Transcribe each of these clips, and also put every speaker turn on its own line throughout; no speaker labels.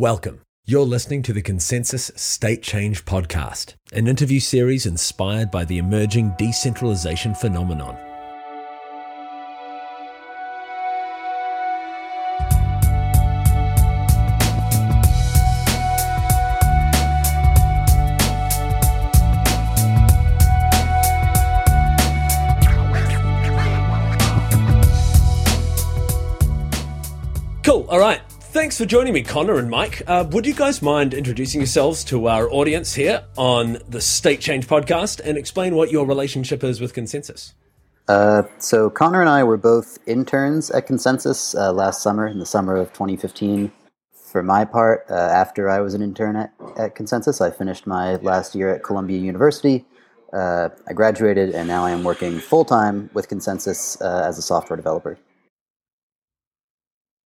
Welcome. You're listening to the ConsenSys State Change Podcast, an interview series inspired by the emerging decentralization phenomenon. Thanks for joining me, Connor and Mike. Uh, would you guys mind introducing yourselves to our audience here on the State Change podcast and explain what your relationship is with ConsenSys?
Uh, so Connor and I were both interns at ConsenSys uh, last summer, in the summer of 2015. For my part, uh, after I was an intern at, at, ConsenSys, I finished my last year at Columbia University. Uh, I graduated, and now I am working full time with ConsenSys uh, as a software developer.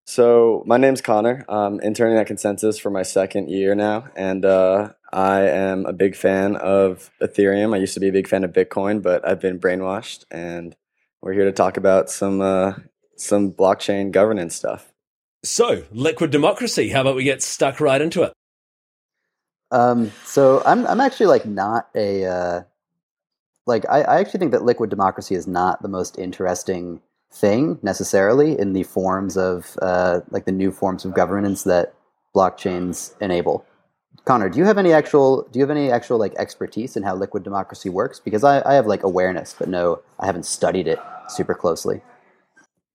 So my name's Connor. I'm interning at ConsenSys for my second year now, and uh, I am a big fan of Ethereum. I used to be a big fan of Bitcoin, but I've been brainwashed, and we're here to talk about some uh, some blockchain governance stuff.
So, liquid democracy. How about we get stuck right into it?
Um, so I'm I'm actually like not a uh, like I, I actually think that liquid democracy is not the most interesting thing necessarily in the forms of uh, like the new forms of governance that blockchains enable. Connor, do you have any actual do you have any actual like expertise in how liquid democracy works? Because I, I have like awareness, but no, I haven't studied it super closely.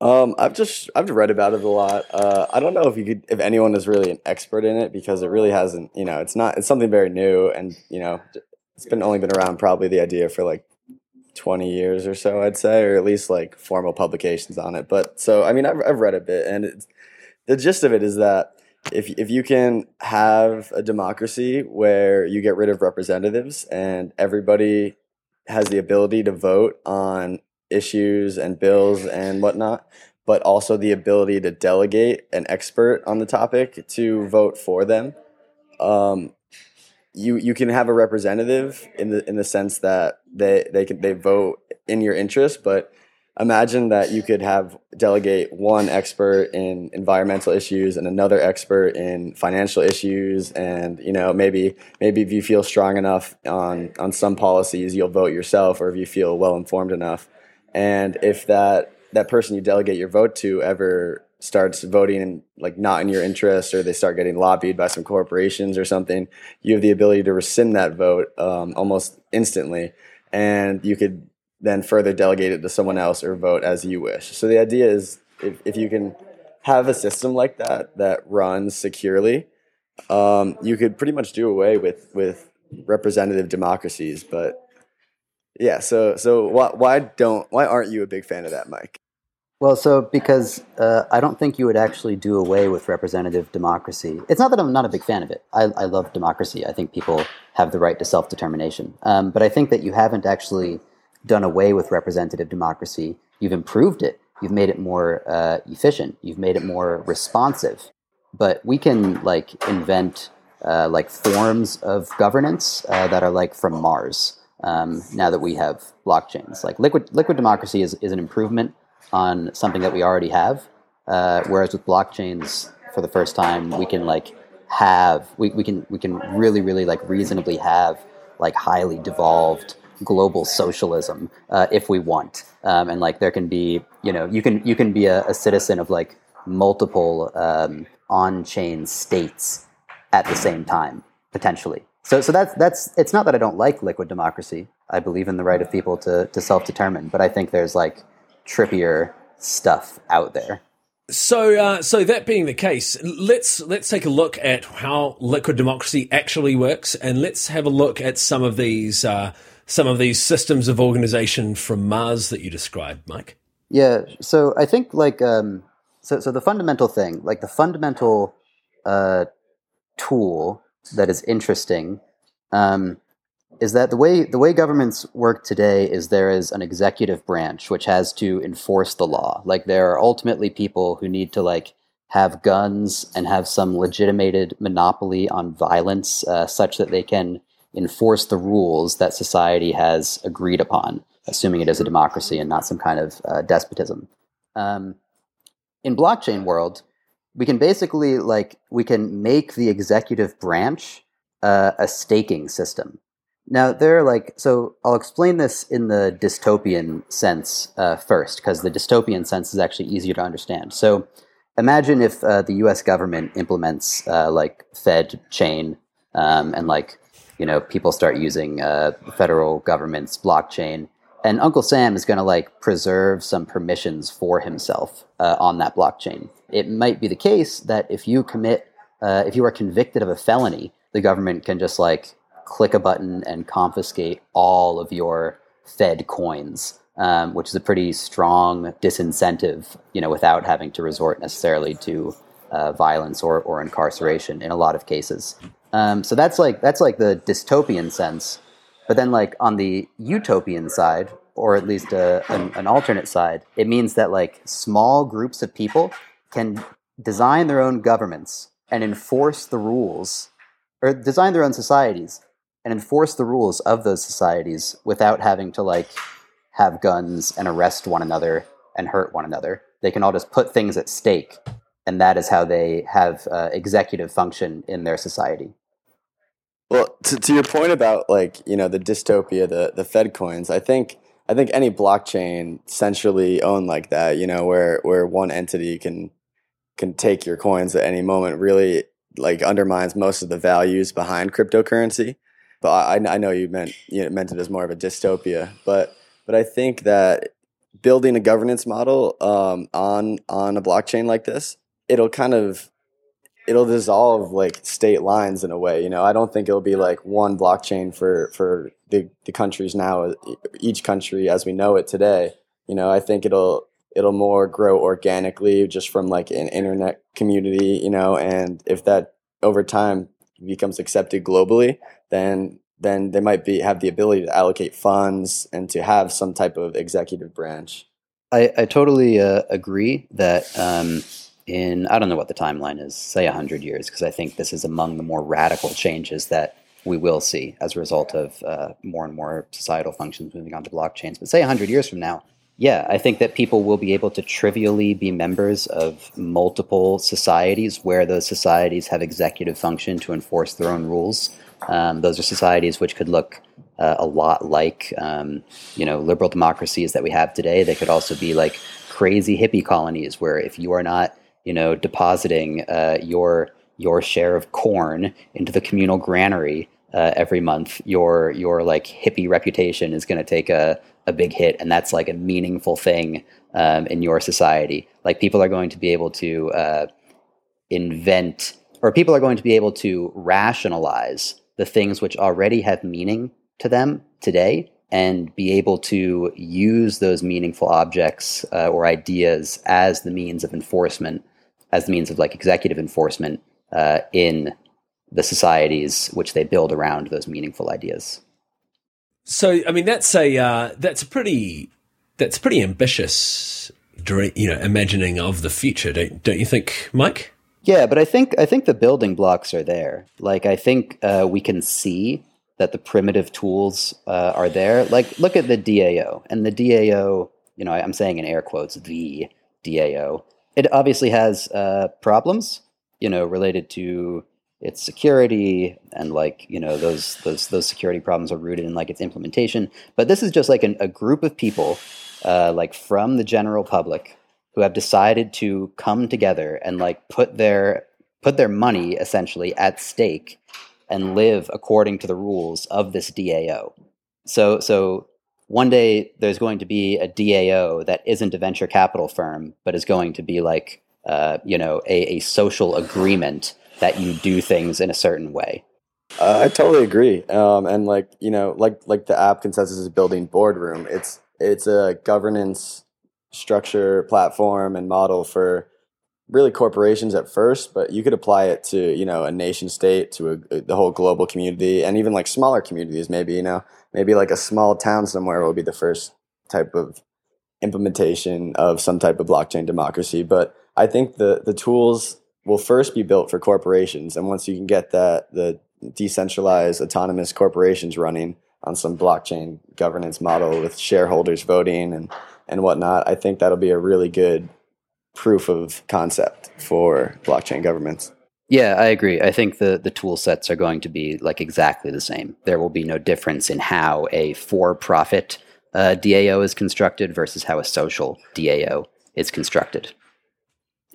Um, I've just I've read about it a lot. Uh, I don't know if you could if anyone is really an expert in it because it really hasn't. You know, it's not it's something very new, and you know, it's been only been around probably the idea for like 20 years or so, I'd say, or at least like formal publications on it. But so, I mean, I've, I've read a bit, and the gist of it is that if, if you can have a democracy where you get rid of representatives and everybody has the ability to vote on issues and bills and whatnot, but also the ability to delegate an expert on the topic to vote for them, um, you you can have a representative in the in the sense that they they can they vote in your interest, but imagine that you could have delegate one expert in environmental issues and another expert in financial issues and you know maybe maybe if you feel strong enough on on some policies you'll vote yourself or if you feel well informed enough. And if that that person you delegate your vote to ever starts voting in like not in your interest or they start getting lobbied by some corporations or something you have the ability to rescind that vote um, almost instantly. And you could then further delegate it to someone else or vote as you wish. So the idea is if, if you can have a system like that that runs securely um, you could pretty much do away with with representative democracies. But yeah so so why, why don't why aren't you a big fan of that mike
well, so because uh, I don't think you would actually do away with representative democracy. It's not that I'm not a big fan of it. I, I love democracy. I think people have the right to self determination. Um, but I think that you haven't actually done away with representative democracy. You've improved it. You've made it more uh, efficient. You've made it more responsive. But we can like invent uh, like forms of governance uh, that are like from Mars. Um, now that we have blockchains, like liquid liquid democracy is, is an improvement on something that we already have. Uh, whereas with blockchains, for the first time, we can like have we, we can we can really really like reasonably have like highly devolved global socialism uh, if we want, um, and like there can be you know you can you can be a, a citizen of like multiple um, on-chain states at the same time potentially. So so that's that's it's not that I don't like liquid democracy. I believe in the right of people to to self-determine, but I think there's like trippier stuff out there.
So, uh, so that being the case, let's let's take a look at how liquid democracy actually works, and let's have a look at some of these uh, some of these systems of organization from Mars that you described, Mike.
Yeah. So I think like um, so so the fundamental thing, like the fundamental uh, tool that is interesting um, is that the way the way governments work today is there is an executive branch which has to enforce the law. Like there are ultimately people who need to like have guns and have some legitimated monopoly on violence, uh, such that they can enforce the rules that society has agreed upon, assuming it is a democracy and not some kind of uh, despotism. Um, in blockchain world, we can basically like we can make the executive branch uh, a staking system. Now they're like so. I'll explain this in the dystopian sense uh, first, because the dystopian sense is actually easier to understand. So imagine if uh, the U.S. government implements uh, like Fed chain um, and like you know people start using uh, federal government's blockchain, and Uncle Sam is going to like preserve some permissions for himself uh, on that blockchain. It might be the case that if you commit, uh, if you are convicted of a felony, the government can just like click a button and confiscate all of your Fed coins, um, which is a pretty strong disincentive, you know, without having to resort necessarily to uh, violence or, or incarceration in a lot of cases. Um, so that's like that's like the dystopian sense. But then, like on the utopian side, or at least a, an, an alternate side, it means that like small groups of people can design their own governments and enforce the rules, or design their own societies and enforce the rules of those societies without having to like have guns and arrest one another and hurt one another. They can all just put things at stake, and that is how they have uh, executive function in their society.
Well, to, to your point about like you know the dystopia, the the Fed coins, I think I think any blockchain centrally owned like that, you know, where where one entity can can take your coins at any moment, really like undermines most of the values behind cryptocurrency. But I, I know you meant you know, meant it as more of a dystopia, but but I think that building a governance model um, on on a blockchain like this, it'll kind of it'll dissolve like state lines in a way. You know, I don't think it'll be like one blockchain for for the the countries now, each country as we know it today. You know, I think it'll it'll more grow organically just from like an internet community. You know, and if that over time becomes accepted globally, then then they might be have the ability to allocate funds and to have some type of executive branch.
I, I totally uh, agree that um, in I don't know what the timeline is, say hundred years, because I think this is among the more radical changes that we will see as a result of uh, more and more societal functions moving onto blockchains. But say hundred years from now, yeah, I think that people will be able to trivially be members of multiple societies where those societies have executive function to enforce their own rules. Um, those are societies which could look uh, a lot like, um, you know, liberal democracies that we have today. They could also be like crazy hippie colonies where if you are not you know, depositing uh, your your share of corn into the communal granary uh, every month, your your like hippie reputation is going to take a a big hit, and that's like a meaningful thing um, in your society. Like people are going to be able to uh, invent, or people are going to be able to rationalize the things which already have meaning to them today and be able to use those meaningful objects uh, or ideas as the means of enforcement, as the means of like executive enforcement uh, in the societies which they build around those meaningful ideas.
So, I mean, that's a uh, that's a pretty that's pretty ambitious, you know, imagining of the future. Don't don't you think, Mike?
Yeah, but I think I think the building blocks are there. Like I think uh, we can see that the primitive tools uh, are there. Like, look at the DAO, and the DAO, you know, I'm saying in air quotes, the DAO. It obviously has uh, problems, you know, related to its security and like you know those those those security problems are rooted in like its implementation. But this is just like an, a group of people, uh, like from the general public, who have decided to come together and like put their put their money essentially at stake and live according to the rules of this DAO. So, so one day there's going to be a DAO that isn't a venture capital firm, but is going to be like, uh, you know, a, a, social agreement that you do things in a certain way.
Uh, I totally agree. Um, and like, you know, like, like the app ConsenSys is building boardroom. It's, it's a governance structure platform and model for really corporations at first, but you could apply it to you know a nation state, to a, a, the whole global community, and even like smaller communities. Maybe you know maybe like a small town somewhere will be the first type of implementation of some type of blockchain democracy. But I think the the tools will first be built for corporations, and once you can get that the decentralized autonomous corporations running on some blockchain governance model with shareholders voting and and whatnot, I think that'll be a really good proof of concept for blockchain governments.
Yeah, I agree. I think the, the tool sets are going to be like exactly the same. There will be no difference in how a for profit uh, DAO is constructed versus how a social DAO is constructed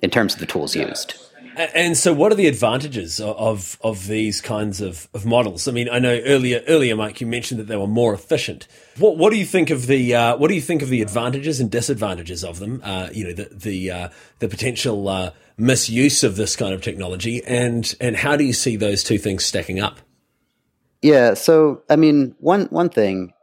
in terms of the tools used.
And so, what are the advantages of of these kinds of, of models? I mean, I know earlier earlier, Mike, you mentioned that they were more efficient. What what do you think of the uh, what do you think of the advantages and disadvantages of them? Uh, you know, the the uh, the potential uh, misuse of this kind of technology, and and how do you see those two things stacking up?
Yeah, so I mean, one one thing,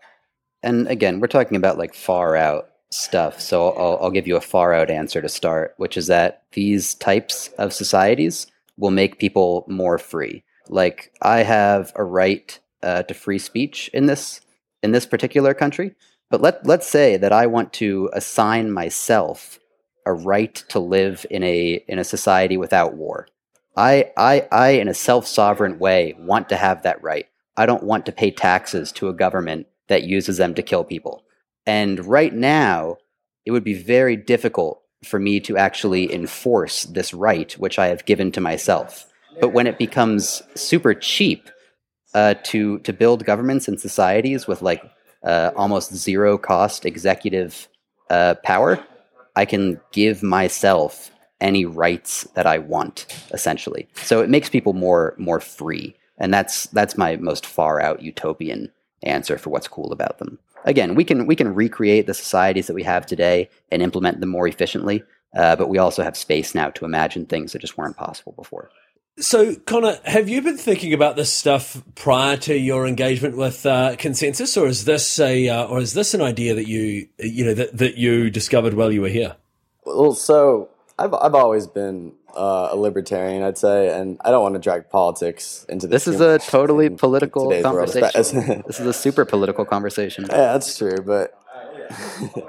and again, we're talking about like far out stuff. So I'll, I'll give you a far out answer to start, which is that these types of societies will make people more free. Like I have a right uh, to free speech in this in this particular country, but let let's say that I want to assign myself a right to live in a in a society without war. I I I in a self sovereign way want to have that right. I don't want to pay taxes to a government that uses them to kill people. And right now, it would be very difficult for me to actually enforce this right, which I have given to myself. But when it becomes super cheap uh, to to build governments and societies with like uh, almost zero cost executive uh, power, I can give myself any rights that I want, essentially. So it makes people more more free, and that's that's my most far out utopian answer for what's cool about them again, we can we can recreate the societies that we have today and implement them more efficiently. Uh, but we also have space now to imagine things that just weren't possible before.
So, Connor, have you been thinking about this stuff prior to your engagement with uh, ConsenSys, or is this a uh, or is this an idea that you you know that, that you discovered while you were here?
Well, so I've I've always been uh, a libertarian, I'd say, and I don't want to drag politics into
this. This is a totally political conversation. this is a super political conversation.
Yeah, that's true, but.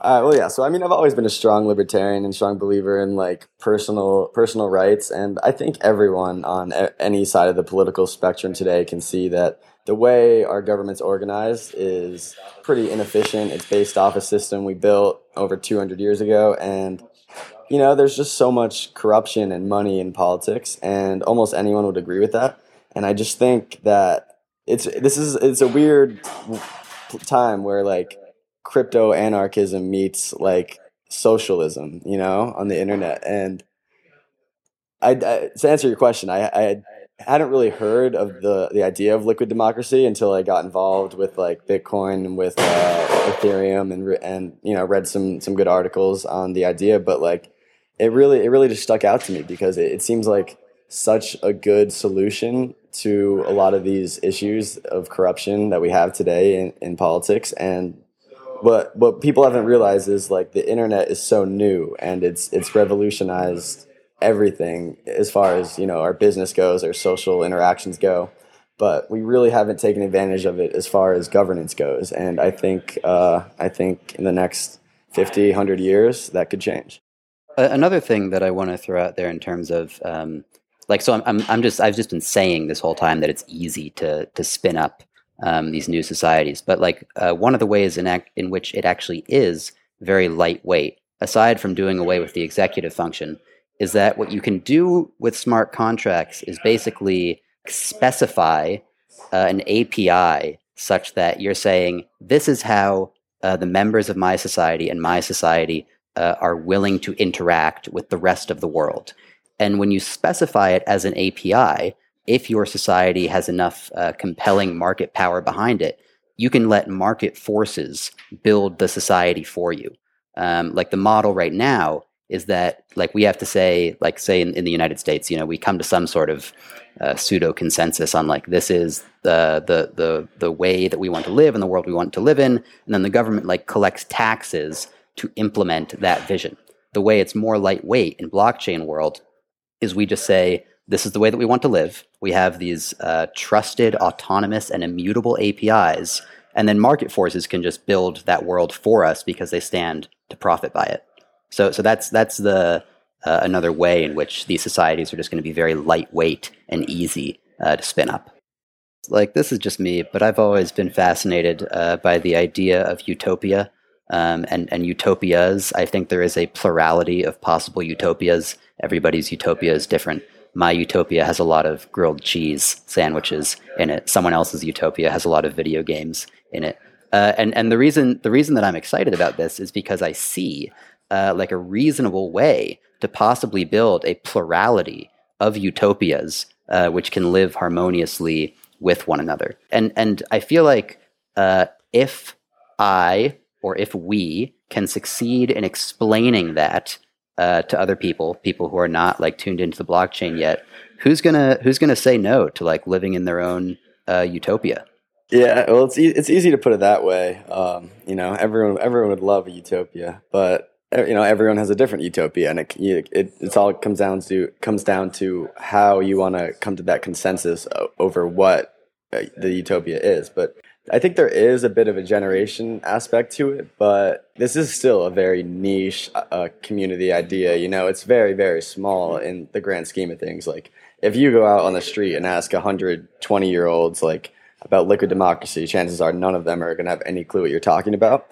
Uh, well, yeah. So, I mean, I've always been a strong libertarian and strong believer in like personal personal rights, and I think everyone on a- any side of the political spectrum today can see that the way our government's organized is pretty inefficient. It's based off a system we built over 200 years ago, and you know, there's just so much corruption and money in politics, and almost anyone would agree with that. And I just think that it's this is it's a weird time where like crypto anarchism meets like socialism, you know, on the internet. And I, I to answer your question, I, I hadn't really heard of the the idea of liquid democracy until I got involved with like Bitcoin and with uh, Ethereum and and you know read some some good articles on the idea. But like it really it really just stuck out to me because it, it seems like such a good solution to a lot of these issues of corruption that we have today in, in politics. And what what people haven't realized is like the internet is so new and it's it's revolutionized everything as far as you know our business goes our social interactions go. But we really haven't taken advantage of it as far as governance goes. And i think uh, i think in the next 50 100 years that could change
another thing that I want to throw out there in terms of um, like so I'm, I'm, I'm just I've just been saying this whole time that it's easy to to spin up um, these new societies, but like uh, one of the ways in act, in which it actually is very lightweight, aside from doing away with the executive function, is that what you can do with smart contracts is basically specify uh, an API such that you're saying this is how uh, the members of my society and my society uh, are willing to interact with the rest of the world. And when you specify it as an API, if your society has enough uh, compelling market power behind it, you can let market forces build the society for you. Um, like the model right now is that like we have to say like say in, in the united states you know we come to some sort of uh, pseudo consensus on like this is the, the the the way that we want to live in the world we want to live in and then the government like collects taxes to implement that vision. The way it's more lightweight in blockchain world is we just say, this is the way that we want to live. We have these uh, trusted, autonomous, and immutable APIs, and then market forces can just build that world for us because they stand to profit by it. So, so that's that's the uh, another way in which these societies are just going to be very lightweight and easy uh, to spin up. Like this is just me, but I've always been fascinated uh, by the idea of utopia um, and and utopias. I think there is a plurality of possible utopias. Everybody's utopia is different. My utopia has a lot of grilled cheese sandwiches in it. Someone else's utopia has a lot of video games in it. Uh, and and the reason the reason that I'm excited about this is because I see uh, like a reasonable way to possibly build a plurality of utopias uh, which can live harmoniously with one another. And and I feel like uh, if I or if we can succeed in explaining that uh, to other people, people who are not like tuned into the blockchain yet, who's gonna who's gonna say no to like living in their own uh, utopia?
Yeah, well, it's e- it's easy to put it that way. Um, you know, everyone everyone would love a utopia, but you know, everyone has a different utopia, and it it it's all comes down to comes down to how you want to come to that consensus over what uh, the utopia is. But I think there is a bit of a generation aspect to it, but this is still a very niche uh, uh community idea. You know, it's very very small in the grand scheme of things. Like if you go out on the street and ask 120 year olds like about liquid democracy, chances are none of them are going to have any clue what you're talking about.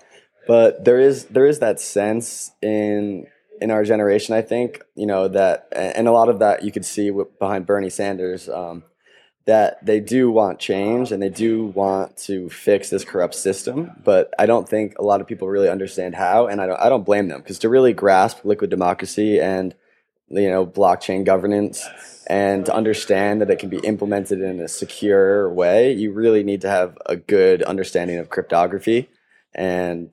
But there is there is that sense in in our generation, I think, you know that, and a lot of that you could see behind Bernie Sanders, um, that they do want change and they do want to fix this corrupt system. But I don't think a lot of people really understand how, and I don't I don't blame them because to really grasp liquid democracy and you know blockchain governance and to understand that it can be implemented in a secure way, you really need to have a good understanding of cryptography. And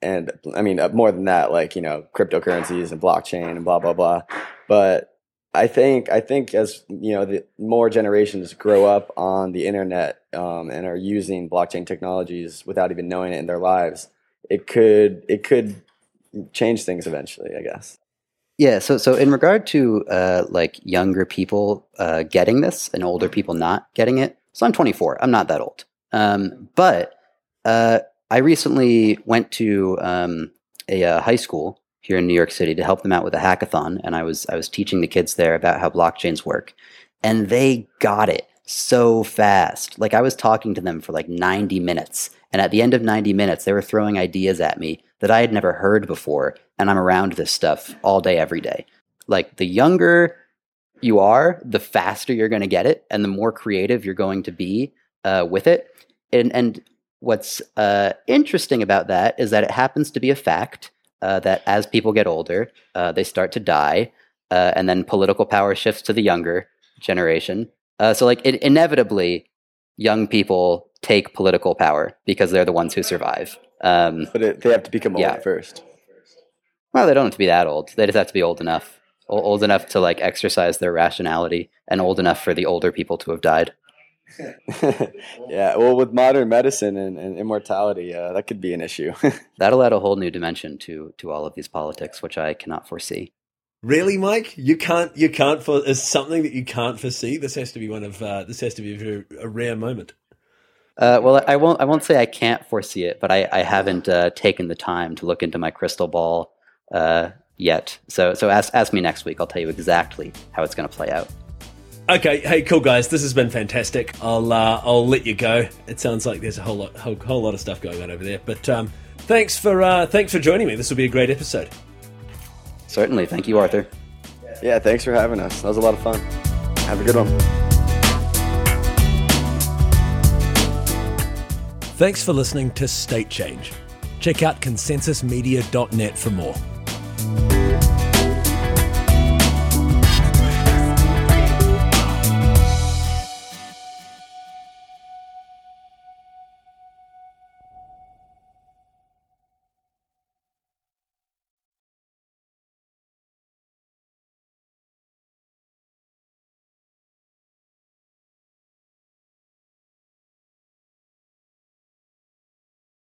and I mean uh, more than that, like you know cryptocurrencies and blockchain and blah blah blah. But I think I think as you know, the more generations grow up on the internet um, and are using blockchain technologies without even knowing it in their lives, it could it could change things eventually. I guess.
Yeah. So so in regard to uh, like younger people uh, getting this and older people not getting it. So I'm 24. I'm not that old. Um, but uh, I recently went to um, a, uh, high school here in New York City to help them out with a hackathon, and I was I was teaching the kids there about how blockchains work, and they got it so fast. Like I was talking to them for like 90 minutes, and at the end of 90 minutes, they were throwing ideas at me that I had never heard before, and I'm around this stuff all day, every day. Like the younger you are, the faster you're going to get it, and the more creative you're going to be uh, with it. And and what's uh, interesting about that is that it happens to be a fact uh, that as people get older, uh, they start to die, uh, and then political power shifts to the younger generation. Uh, so, like, it, inevitably, young people take political power because they're the ones who survive. Um,
but it, they have to become old yeah. first.
Well, they don't have to be that old. They just have to be old enough, old enough to like exercise their rationality, and old enough for the older people to have died.
yeah, well, with modern medicine and, and immortality, uh, that could be an issue.
That'll add a whole new dimension to to all of these politics, which I cannot foresee.
Really, Mike? You can't. You can't. For is something that you can't foresee. This has to be one of. Uh, this has to be a, very, a rare moment.
Uh, well, I won't. I won't say I can't foresee it, but I, I haven't uh, taken the time to look into my crystal ball uh, yet. So, so ask ask me next week. I'll tell you exactly how it's going to play out.
Okay, hey, cool guys. This has been fantastic. I'll uh, I'll let you go. It sounds like there's a whole lot whole, whole lot of stuff going on over there. But um, thanks for uh, thanks for joining me. This will be a great episode.
Certainly. Thank you, Arthur.
Yeah, thanks for having us. That was a lot of fun. Have a good one.
Thanks for listening to State Change. Check out consensusmedia.net for more.